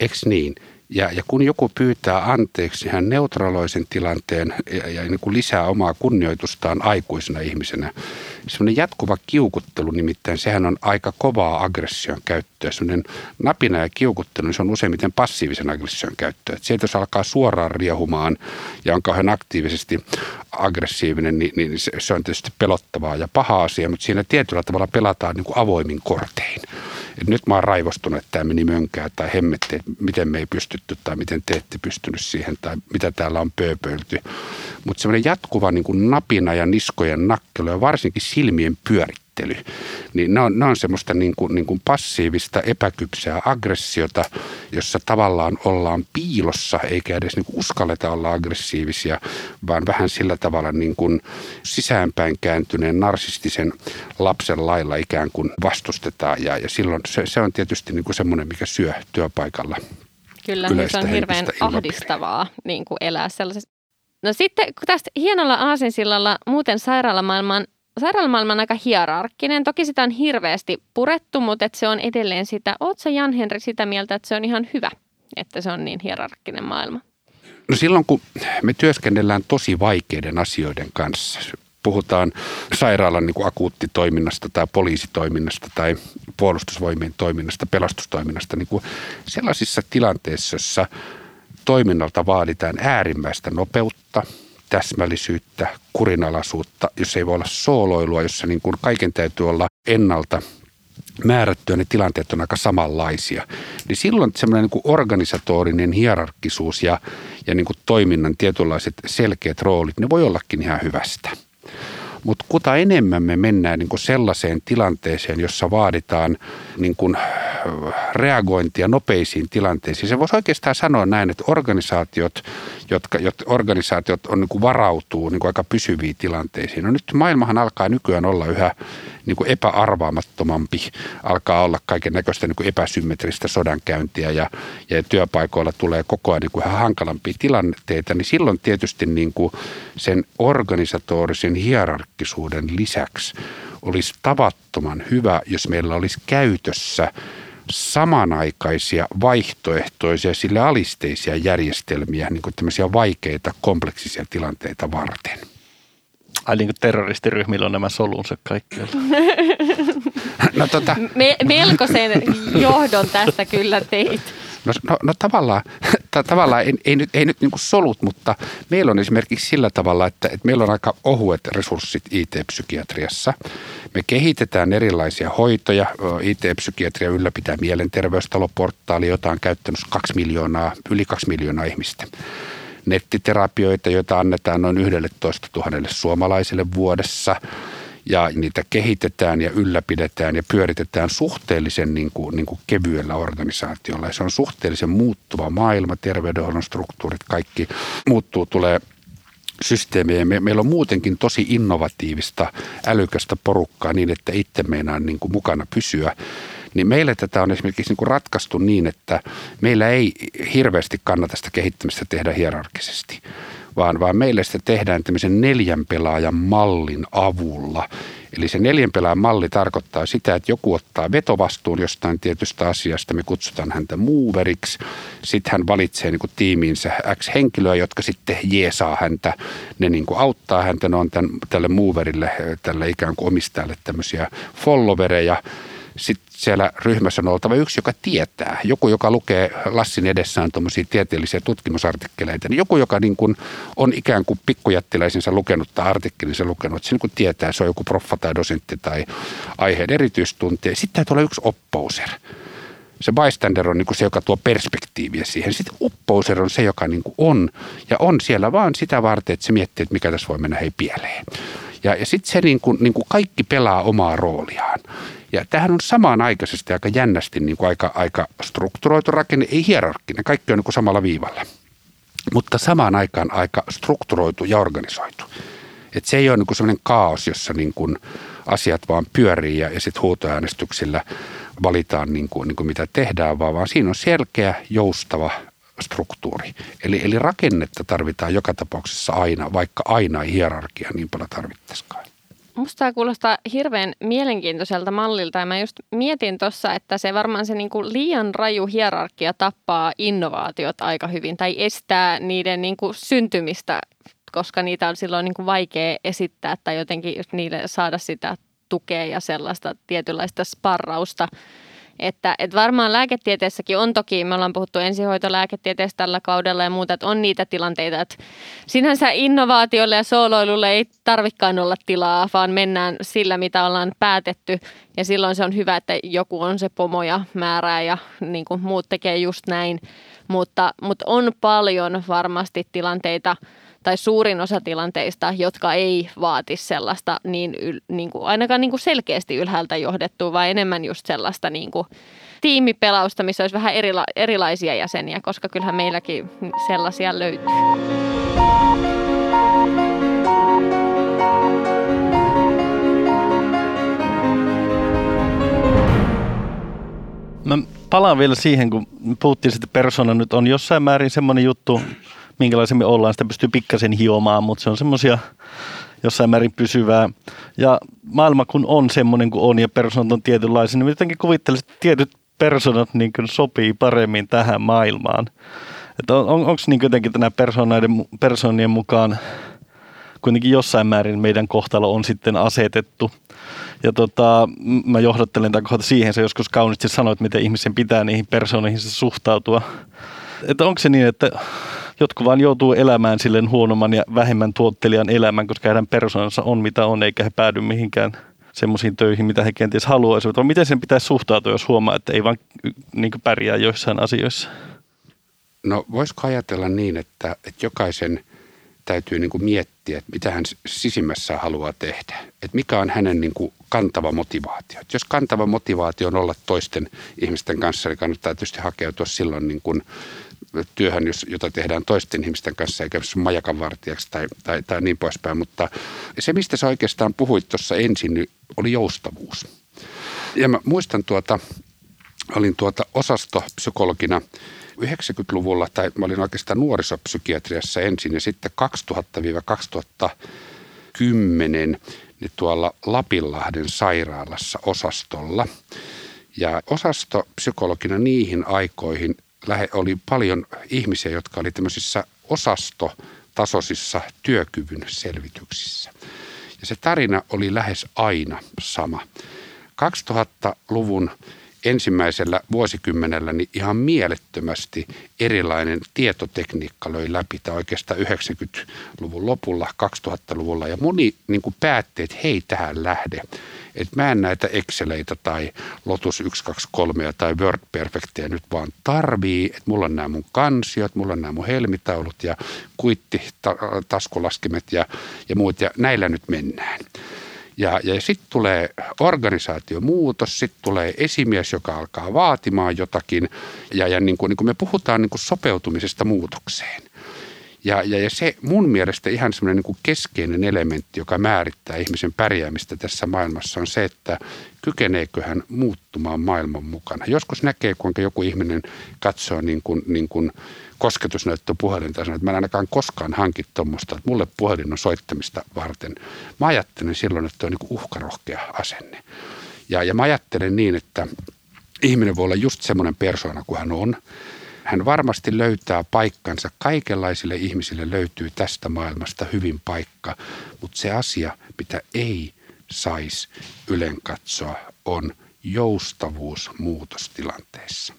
Eks niin? Ja, ja kun joku pyytää anteeksi, hän neutraloi sen tilanteen ja, ja niin kuin lisää omaa kunnioitustaan aikuisena ihmisenä. Sellainen jatkuva kiukuttelu nimittäin, sehän on aika kovaa aggression käyttöä. Sellainen napina ja kiukuttelu, niin se on useimmiten passiivisen aggression käyttöä. Et sieltä jos alkaa suoraan riehumaan ja on kauhean aktiivisesti aggressiivinen, niin, niin se, se on tietysti pelottavaa ja paha asia, mutta siinä tietyllä tavalla pelataan niin kuin avoimin kortein että nyt mä oon raivostunut, että tämä meni mönkää tai hemmetti, että miten me ei pystytty tai miten te ette pystynyt siihen tai mitä täällä on pööpöilty. Mutta semmoinen jatkuva niin kuin napina ja niskojen nakkelu ja varsinkin silmien pyörittely käsittely, niin ne on, ne on semmoista niin kuin, niin kuin passiivista, epäkypsää aggressiota, jossa tavallaan ollaan piilossa, eikä edes niin kuin uskalleta olla aggressiivisia, vaan vähän sillä tavalla niin kuin sisäänpäin kääntyneen narsistisen lapsen lailla ikään kuin vastustetaan. Ja, ja silloin se, se on tietysti niin kuin semmoinen, mikä syö työpaikalla Kyllä, se on hirveän ahdistavaa niin kuin elää sellaisessa. No sitten tästä hienolla aasinsillalla muuten sairaalamaailman sairaalamaailma on aika hierarkkinen. Toki sitä on hirveästi purettu, mutta että se on edelleen sitä. Oletko Jan Henri sitä mieltä, että se on ihan hyvä, että se on niin hierarkkinen maailma? No silloin, kun me työskennellään tosi vaikeiden asioiden kanssa, puhutaan sairaalan niin kuin akuuttitoiminnasta tai poliisitoiminnasta tai puolustusvoimien toiminnasta, pelastustoiminnasta, niin kuin sellaisissa tilanteissa, jossa toiminnalta vaaditaan äärimmäistä nopeutta – täsmällisyyttä, kurinalaisuutta, jos ei voi olla sooloilua, jossa niin kuin kaiken täytyy olla ennalta määrättyä, ne tilanteet on aika samanlaisia. Niin silloin semmoinen niin kuin organisatorinen hierarkkisuus ja, ja niin kuin toiminnan tietynlaiset selkeät roolit, ne voi ollakin ihan hyvästä. Mutta kuta enemmän me mennään niin kuin sellaiseen tilanteeseen, jossa vaaditaan niin kuin reagointia nopeisiin tilanteisiin. Se voisi oikeastaan sanoa näin, että organisaatiot, jotka, jotka organisaatiot on niin kuin varautuu niin kuin aika pysyviin tilanteisiin. No nyt maailmahan alkaa nykyään olla yhä niin kuin epäarvaamattomampi, alkaa olla kaiken näköistä niin epäsymmetristä sodankäyntiä ja, ja työpaikoilla tulee koko ajan niin kuin hankalampia tilanteita, niin silloin tietysti niin kuin sen organisatorisen hierarkkisuuden lisäksi olisi tavattoman hyvä, jos meillä olisi käytössä samanaikaisia vaihtoehtoisia, sille alisteisia järjestelmiä, niin kuin tämmöisiä vaikeita, kompleksisia tilanteita varten. Ai niin kuin terroristiryhmillä on nämä solunsa kaikkialla. no, tota... Me, melkoisen johdon tästä kyllä teit. No, no, no tavallaan, ta, tavallaan ei, ei nyt, ei nyt niin solut, mutta meillä on esimerkiksi sillä tavalla, että, että meillä on aika ohuet resurssit IT-psykiatriassa. Me kehitetään erilaisia hoitoja. IT-psykiatria ylläpitää mielenterveystaloportaali, jota on käyttänyt kaksi miljoonaa, yli kaksi miljoonaa ihmistä nettiterapioita, joita annetaan noin 11 000 suomalaisille vuodessa. ja niitä kehitetään ja ylläpidetään ja pyöritetään suhteellisen niin kuin, niin kuin kevyellä organisaatiolla. Ja se on suhteellisen muuttuva maailma, terveydenhuollon struktuurit, kaikki muuttuu, tulee systeemejä. Me, meillä on muutenkin tosi innovatiivista, älykästä porukkaa niin, että itse meinaan niin kuin mukana pysyä. Niin meille tätä on esimerkiksi niin kuin ratkaistu niin, että meillä ei hirveästi kannata sitä kehittämistä tehdä hierarkisesti vaan, vaan meille sitä tehdään tämmöisen neljän pelaajan mallin avulla. Eli se neljän pelaajan malli tarkoittaa sitä, että joku ottaa vetovastuun jostain tietystä asiasta, me kutsutaan häntä moveriksi. Sitten hän valitsee niin kuin tiimiinsä X henkilöä, jotka sitten jeesaa häntä, ne niin kuin auttaa häntä, ne on tämän, tälle moverille, tälle ikään kuin omistajalle tämmöisiä followereja sitten siellä ryhmässä on oltava yksi, joka tietää. Joku, joka lukee Lassin edessään tuommoisia tieteellisiä tutkimusartikkeleita. Niin joku, joka niin kuin on ikään kuin pikkujättiläisensä lukenut tai artikkelinsa lukenut. Että se niin kuin tietää, se on joku proffa tai dosentti tai aiheen erityistuntija. Sitten täytyy olla yksi opposer. Se bystander on niin kuin se, joka tuo perspektiiviä siihen. Sitten opposer on se, joka niin kuin on ja on siellä vaan sitä varten, että se miettii, että mikä tässä voi mennä hei pieleen. Ja, ja sitten se niin kuin, niin kuin kaikki pelaa omaa rooliaan. Ja tähän on samanaikaisesti aika jännästi niin kuin aika, aika strukturoitu rakenne, ei hierarkkinen, kaikki on niin kuin samalla viivalla. Mutta samaan aikaan aika strukturoitu ja organisoitu. Et se ei ole niin sellainen kaos, jossa niin kuin asiat vaan pyörii ja, ja sitten huutoäänestyksillä valitaan niin kuin, niin kuin mitä tehdään, vaan, vaan siinä on selkeä, joustava struktuuri. Eli, eli rakennetta tarvitaan joka tapauksessa aina, vaikka aina ei hierarkia niin paljon tarvittaisikaan. Musta tämä kuulostaa hirveän mielenkiintoiselta mallilta ja mä just mietin tuossa, että se varmaan se niinku liian raju hierarkia tappaa innovaatiot aika hyvin tai estää niiden niinku syntymistä, koska niitä on silloin niinku vaikea esittää tai jotenkin niille saada sitä tukea ja sellaista tietynlaista sparrausta että, että varmaan lääketieteessäkin on toki, me ollaan puhuttu ensihoitolääketieteestä tällä kaudella ja muuta, että on niitä tilanteita, että sinänsä innovaatiolle ja sooloilulle ei tarvikaan olla tilaa, vaan mennään sillä, mitä ollaan päätetty. Ja silloin se on hyvä, että joku on se pomo ja määrää ja niin kuin muut tekee just näin. Mutta, mutta on paljon varmasti tilanteita, tai suurin osa tilanteista, jotka ei vaati sellaista niin, niin kuin, ainakaan niin kuin selkeästi ylhäältä johdettua, vaan enemmän just sellaista niin kuin, tiimipelausta, missä olisi vähän erila, erilaisia jäseniä, koska kyllähän meilläkin sellaisia löytyy. Mä palaan vielä siihen, kun puhuttiin, että persona nyt on jossain määrin semmoinen juttu, minkälaisia me ollaan, sitä pystyy pikkasen hiomaan, mutta se on semmoisia jossain määrin pysyvää. Ja maailma kun on semmoinen kuin on ja persoonat on tietynlaisia, niin jotenkin kuvittelisin, että tietyt persoonat niin sopii paremmin tähän maailmaan. Että on, on, onko niin jotenkin tänä persoonien mukaan kuitenkin jossain määrin meidän kohtalo on sitten asetettu. Ja tota, mä johdattelen tämän kohta siihen, se joskus kauniisti sanoit, miten ihmisen pitää niihin persooniin suhtautua. Että onko se niin, että jotkut vaan joutuu elämään silleen huonomman ja vähemmän tuottelijan elämän, koska heidän persoonansa on mitä on, eikä he päädy mihinkään semmoisiin töihin, mitä he kenties haluaisivat. Vai miten sen pitäisi suhtautua, jos huomaa, että ei vaan niin pärjää joissain asioissa? No voisiko ajatella niin, että, että jokaisen täytyy niin kuin miettiä, että mitä hän sisimmässä haluaa tehdä. Että mikä on hänen niin kuin kantava motivaatio. Että jos kantava motivaatio on olla toisten ihmisten kanssa, niin kannattaa tietysti hakeutua silloin niin kuin työhön, jota tehdään toisten ihmisten kanssa, eikä majakan vartijaksi tai, tai, tai niin poispäin. Mutta se, mistä sä oikeastaan puhuit tuossa ensin, niin oli joustavuus. Ja mä muistan tuota, olin tuota osastopsykologina 90-luvulla, tai mä olin oikeastaan nuorisopsykiatriassa ensin, ja sitten 2000-2010 niin tuolla Lapinlahden sairaalassa osastolla. Ja osastopsykologina niihin aikoihin oli paljon ihmisiä, jotka oli tämmöisissä osastotasoisissa työkyvyn selvityksissä. Ja se tarina oli lähes aina sama. 2000-luvun ensimmäisellä vuosikymmenellä niin ihan mielettömästi erilainen tietotekniikka löi läpi, tai oikeastaan 90-luvun lopulla, 2000-luvulla, ja moni niin kuin päätti, että hei tähän lähde. Että mä en näitä Exceleitä tai Lotus 123 tai Word Perfectia nyt vaan tarvii, että mulla on nämä mun kansiot, mulla on nämä mun helmitaulut ja kuitti, taskulaskimet ja, ja muut, ja näillä nyt mennään. Ja, ja sitten tulee organisaatiomuutos, sitten tulee esimies, joka alkaa vaatimaan jotakin. Ja, ja niin kuin, niin kuin me puhutaan niin kuin sopeutumisesta muutokseen. Ja, ja, ja se mun mielestä ihan semmoinen niin keskeinen elementti, joka määrittää ihmisen pärjäämistä tässä maailmassa on se, että kykeneekö hän muuttumaan maailman mukana. Joskus näkee, kuinka joku ihminen katsoo niin kuin, niin kuin kosketusnäyttöpuhelinta ja sanoo, että mä en ainakaan koskaan hanki tuommoista, että mulle puhelin on soittamista varten. Mä ajattelen silloin, että on niin uhkarohkea asenne. Ja, ja mä ajattelen niin, että ihminen voi olla just semmoinen persoona kuin hän on. Hän varmasti löytää paikkansa. Kaikenlaisille ihmisille löytyy tästä maailmasta hyvin paikka, mutta se asia, mitä ei saisi ylen katsoa, on joustavuus muutostilanteessa.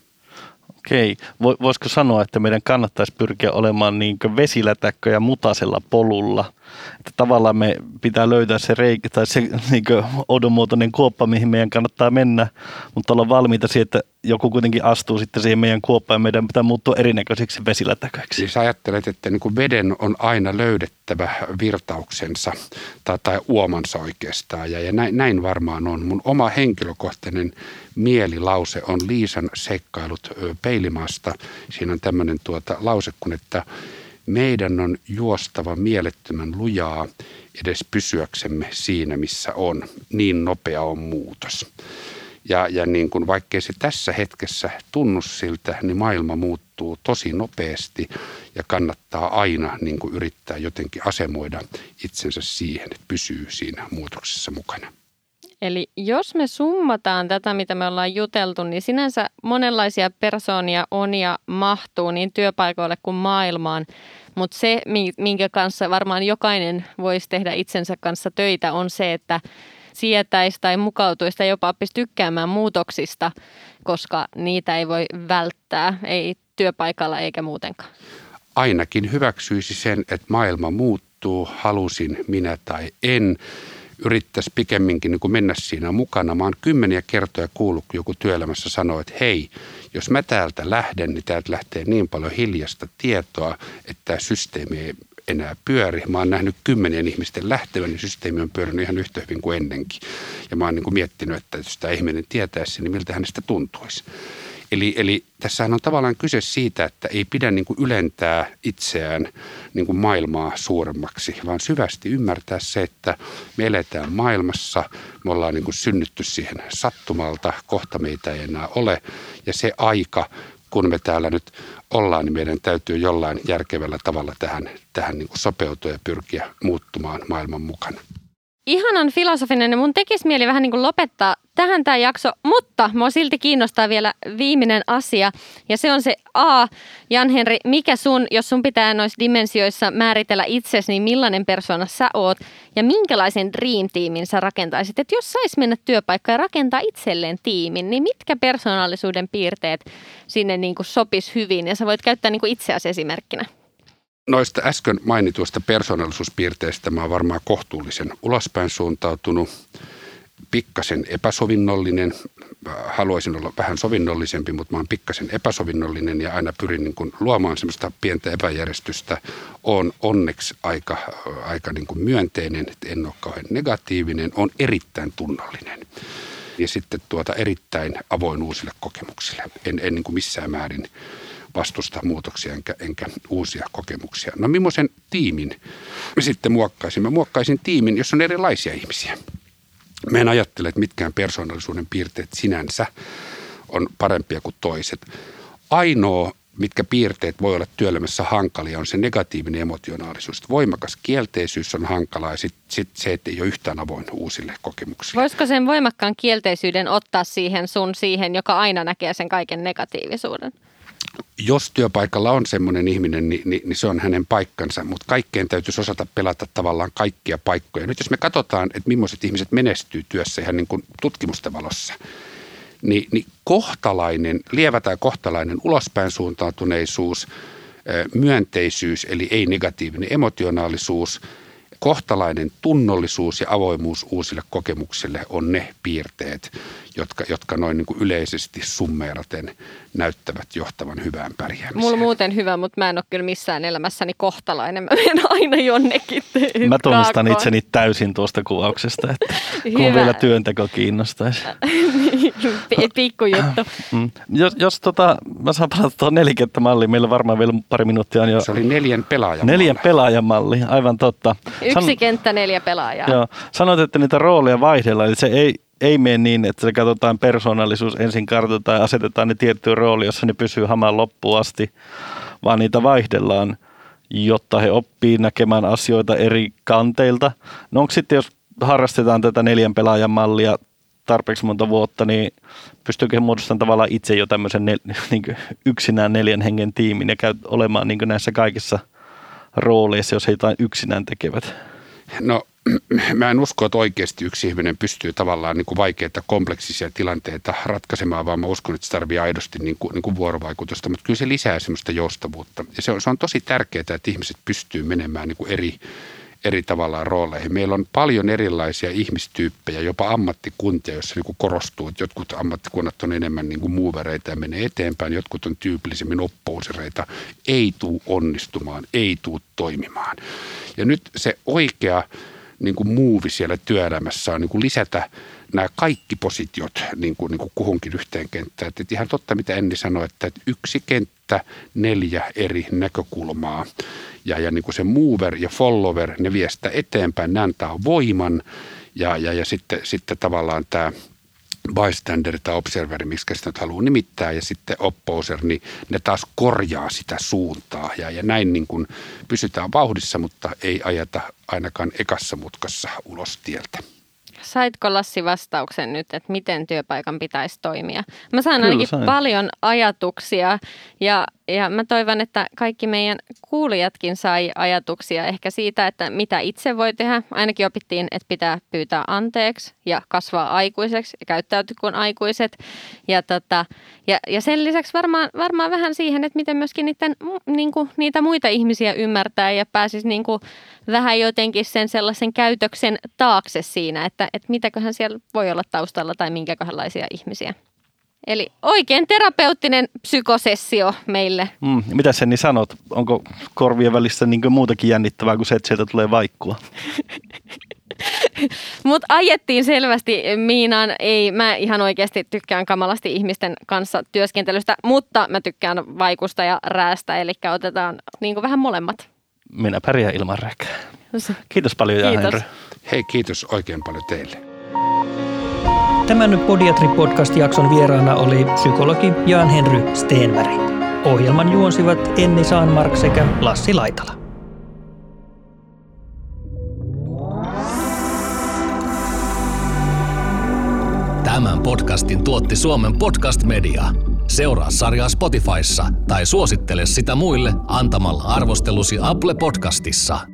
Okei. Voisiko sanoa, että meidän kannattaisi pyrkiä olemaan niin vesilätäkkö ja mutasella polulla – että tavallaan me pitää löytää se reikä tai se niin odonmuotoinen kuoppa, mihin meidän kannattaa mennä, mutta olla valmiita siihen, että joku kuitenkin astuu sitten siihen meidän kuoppaan ja meidän pitää muuttua erinäköisiksi vesilätäköiksi. Siis ajattelet, että niin kuin veden on aina löydettävä virtauksensa tai, tai uomansa oikeastaan ja, ja näin, näin varmaan on. Mun oma henkilökohtainen mielilause on Liisan seikkailut peilimaasta. Siinä on tämmöinen tuota lause kun, että meidän on juostava mielettömän lujaa edes pysyäksemme siinä, missä on. Niin nopea on muutos. Ja, ja niin kuin vaikkei se tässä hetkessä tunnu siltä, niin maailma muuttuu tosi nopeasti ja kannattaa aina niin kuin yrittää jotenkin asemoida itsensä siihen, että pysyy siinä muutoksessa mukana. Eli jos me summataan tätä, mitä me ollaan juteltu, niin sinänsä monenlaisia persoonia on ja mahtuu niin työpaikoille kuin maailmaan. Mutta se, minkä kanssa varmaan jokainen voisi tehdä itsensä kanssa töitä, on se, että sietäisi tai mukautuisi tai jopa oppisi tykkäämään muutoksista, koska niitä ei voi välttää, ei työpaikalla eikä muutenkaan. Ainakin hyväksyisi sen, että maailma muuttuu, halusin minä tai en yrittäisi pikemminkin niin kuin mennä siinä mukana. Mä oon kymmeniä kertoja kuullut, kun joku työelämässä sanoo, että hei, jos mä täältä lähden, niin täältä lähtee niin paljon hiljasta tietoa, että tämä systeemi ei enää pyöri. Mä oon nähnyt kymmenien ihmisten lähtevän, niin systeemi on pyörinyt ihan yhtä hyvin kuin ennenkin. Ja mä oon niin kuin miettinyt, että jos tämä ihminen tietäisi, niin miltä hänestä tuntuisi. Eli, eli tässähän on tavallaan kyse siitä, että ei pidä niin kuin ylentää itseään niin kuin maailmaa suuremmaksi, vaan syvästi ymmärtää se, että me eletään maailmassa, me ollaan niin kuin synnytty siihen sattumalta, kohta meitä ei enää ole. Ja se aika, kun me täällä nyt ollaan, niin meidän täytyy jollain järkevällä tavalla tähän, tähän niin kuin sopeutua ja pyrkiä muuttumaan maailman mukana ihanan filosofinen ja mun tekisi mieli vähän niin kuin lopettaa tähän tämä jakso, mutta mua silti kiinnostaa vielä viimeinen asia ja se on se A. Jan-Henri, mikä sun, jos sun pitää noissa dimensioissa määritellä itsesi, niin millainen persona sä oot ja minkälaisen dream teamin sä rakentaisit? Että jos sais mennä työpaikkaan ja rakentaa itselleen tiimin, niin mitkä persoonallisuuden piirteet sinne niin kuin sopis hyvin ja sä voit käyttää niin kuin itseäsi esimerkkinä? Noista äsken mainituista persoonallisuuspiirteistä mä oon varmaan kohtuullisen ulospäin suuntautunut, pikkasen epäsovinnollinen. Haluaisin olla vähän sovinnollisempi, mutta mä oon pikkasen epäsovinnollinen ja aina pyrin niin kuin luomaan semmoista pientä epäjärjestystä. On onneksi aika, aika niin kuin myönteinen, että en ole kauhean negatiivinen, on erittäin tunnollinen ja sitten tuota erittäin avoin uusille kokemuksille. En, en niin kuin missään määrin vastusta muutoksia enkä, enkä uusia kokemuksia. No millaisen tiimin me sitten muokkaisin? Mä muokkaisin tiimin, jossa on erilaisia ihmisiä. Mä en ajattele, että mitkään persoonallisuuden piirteet sinänsä on parempia kuin toiset. Ainoa mitkä piirteet voi olla työelämässä hankalia, on se negatiivinen emotionaalisuus. Voimakas kielteisyys on hankalaa ja sitten sit se, että ei ole yhtään avoin uusille kokemuksille. Voisiko sen voimakkaan kielteisyyden ottaa siihen sun siihen, joka aina näkee sen kaiken negatiivisuuden? Jos työpaikalla on semmoinen ihminen, niin, niin, niin se on hänen paikkansa, mutta kaikkeen täytyisi osata pelata tavallaan kaikkia paikkoja. Nyt jos me katsotaan, että millaiset ihmiset menestyy työssä ihan niin kuin tutkimusten valossa, niin, niin kohtalainen, lievä tai kohtalainen ulospäin suuntautuneisuus, myönteisyys eli ei negatiivinen emotionaalisuus, kohtalainen tunnollisuus ja avoimuus uusille kokemuksille on ne piirteet, jotka, jotka noin niin kuin yleisesti summeeraten näyttävät johtavan hyvään pärjäämiseen. Mulla muuten hyvä, mutta mä en ole kyllä missään elämässäni kohtalainen. Mä menen aina jonnekin Mä tunnistan itseni täysin tuosta kuvauksesta, että kun vielä työnteko kiinnostaisi. Pikkujuttu. Mm. Jos, jos tota, mä saan palata tuohon nelikenttämalliin, meillä varmaan vielä pari minuuttia on jo. Se oli neljän pelaajan Neljän pelaajamalli, aivan totta. Yksi San... kenttä, neljä pelaajaa. Joo. Sanoit, että niitä rooleja vaihdellaan, eli se ei, ei mene niin, että se katsotaan persoonallisuus ensin kartoitetaan ja asetetaan ne tiettyyn rooli, jossa ne pysyy hamaan loppuun asti, vaan niitä vaihdellaan, jotta he oppii näkemään asioita eri kanteilta. No onko sitten, jos harrastetaan tätä neljän pelaajan mallia tarpeeksi monta vuotta, niin pystyykö he muodostamaan tavallaan itse jo tämmöisen nel, niin yksinään neljän hengen tiimin ja käy olemaan niin näissä kaikissa rooleissa, jos he jotain yksinään tekevät? No mä en usko, että oikeasti yksi ihminen pystyy tavallaan niin kuin vaikeita kompleksisia tilanteita ratkaisemaan, vaan mä uskon, että se tarvii aidosti niin kuin, niin kuin vuorovaikutusta, mutta kyllä se lisää semmoista joustavuutta. Ja se on, se on tosi tärkeää, että ihmiset pystyy menemään niin kuin eri, eri tavallaan rooleihin. Meillä on paljon erilaisia ihmistyyppejä, jopa ammattikuntia, joissa niin korostuu, että jotkut ammattikunnat on enemmän niin kuin muuvereita ja menee eteenpäin, jotkut on tyypillisemmin oppousereita, ei tuu onnistumaan, ei tuu toimimaan. Ja nyt se oikea niin kuin muuvi siellä työelämässä on niin kuin lisätä nämä kaikki positiot niin kuin, niin kuin kuhunkin yhteen kenttään. Että ihan totta, mitä Enni sanoi, että yksi kenttä, neljä eri näkökulmaa. Ja, ja niin kuin se mover ja follower, ne vie sitä eteenpäin, ne antaa voiman. Ja, ja, ja sitten, sitten tavallaan tämä bystander tai observeri, miksi sitä nyt haluaa nimittää, ja sitten opposer, niin ne taas korjaa sitä suuntaa. Ja, ja näin niin kuin pysytään vauhdissa, mutta ei ajata ainakaan ekassa mutkassa ulos tieltä. Saitko Lassi vastauksen nyt, että miten työpaikan pitäisi toimia? Mä saan ainakin sain. paljon ajatuksia ja ja mä toivon, että kaikki meidän kuulijatkin sai ajatuksia ehkä siitä, että mitä itse voi tehdä. Ainakin opittiin, että pitää pyytää anteeksi ja kasvaa aikuiseksi ja käyttäytyä kuin aikuiset. Ja, tota, ja, ja sen lisäksi varmaan, varmaan vähän siihen, että miten myöskin niiden, niin kuin, niitä muita ihmisiä ymmärtää ja pääsisi niin kuin, vähän jotenkin sen sellaisen käytöksen taakse siinä, että, että mitäköhän siellä voi olla taustalla tai minkäköhänlaisia ihmisiä. Eli oikein terapeuttinen psykosessio meille. Mm, mitä sen niin sanot? Onko korvien välissä niin muutakin jännittävää kuin se, että sieltä tulee vaikkua? Mutta ajettiin selvästi Miinaan. Ei, mä ihan oikeasti tykkään kamalasti ihmisten kanssa työskentelystä, mutta mä tykkään vaikusta ja räästä, eli otetaan niin vähän molemmat. Minä pärjään ilman räkää. Kiitos paljon, Kiitos. Hei, kiitos oikein paljon teille. Tämän Podiatri-podcast-jakson vieraana oli psykologi Jan-Henry Steenberg. Ohjelman juonsivat Enni Saanmark sekä Lassi Laitala. Tämän podcastin tuotti Suomen Podcast Media. Seuraa sarjaa Spotifyssa tai suosittele sitä muille antamalla arvostelusi Apple Podcastissa.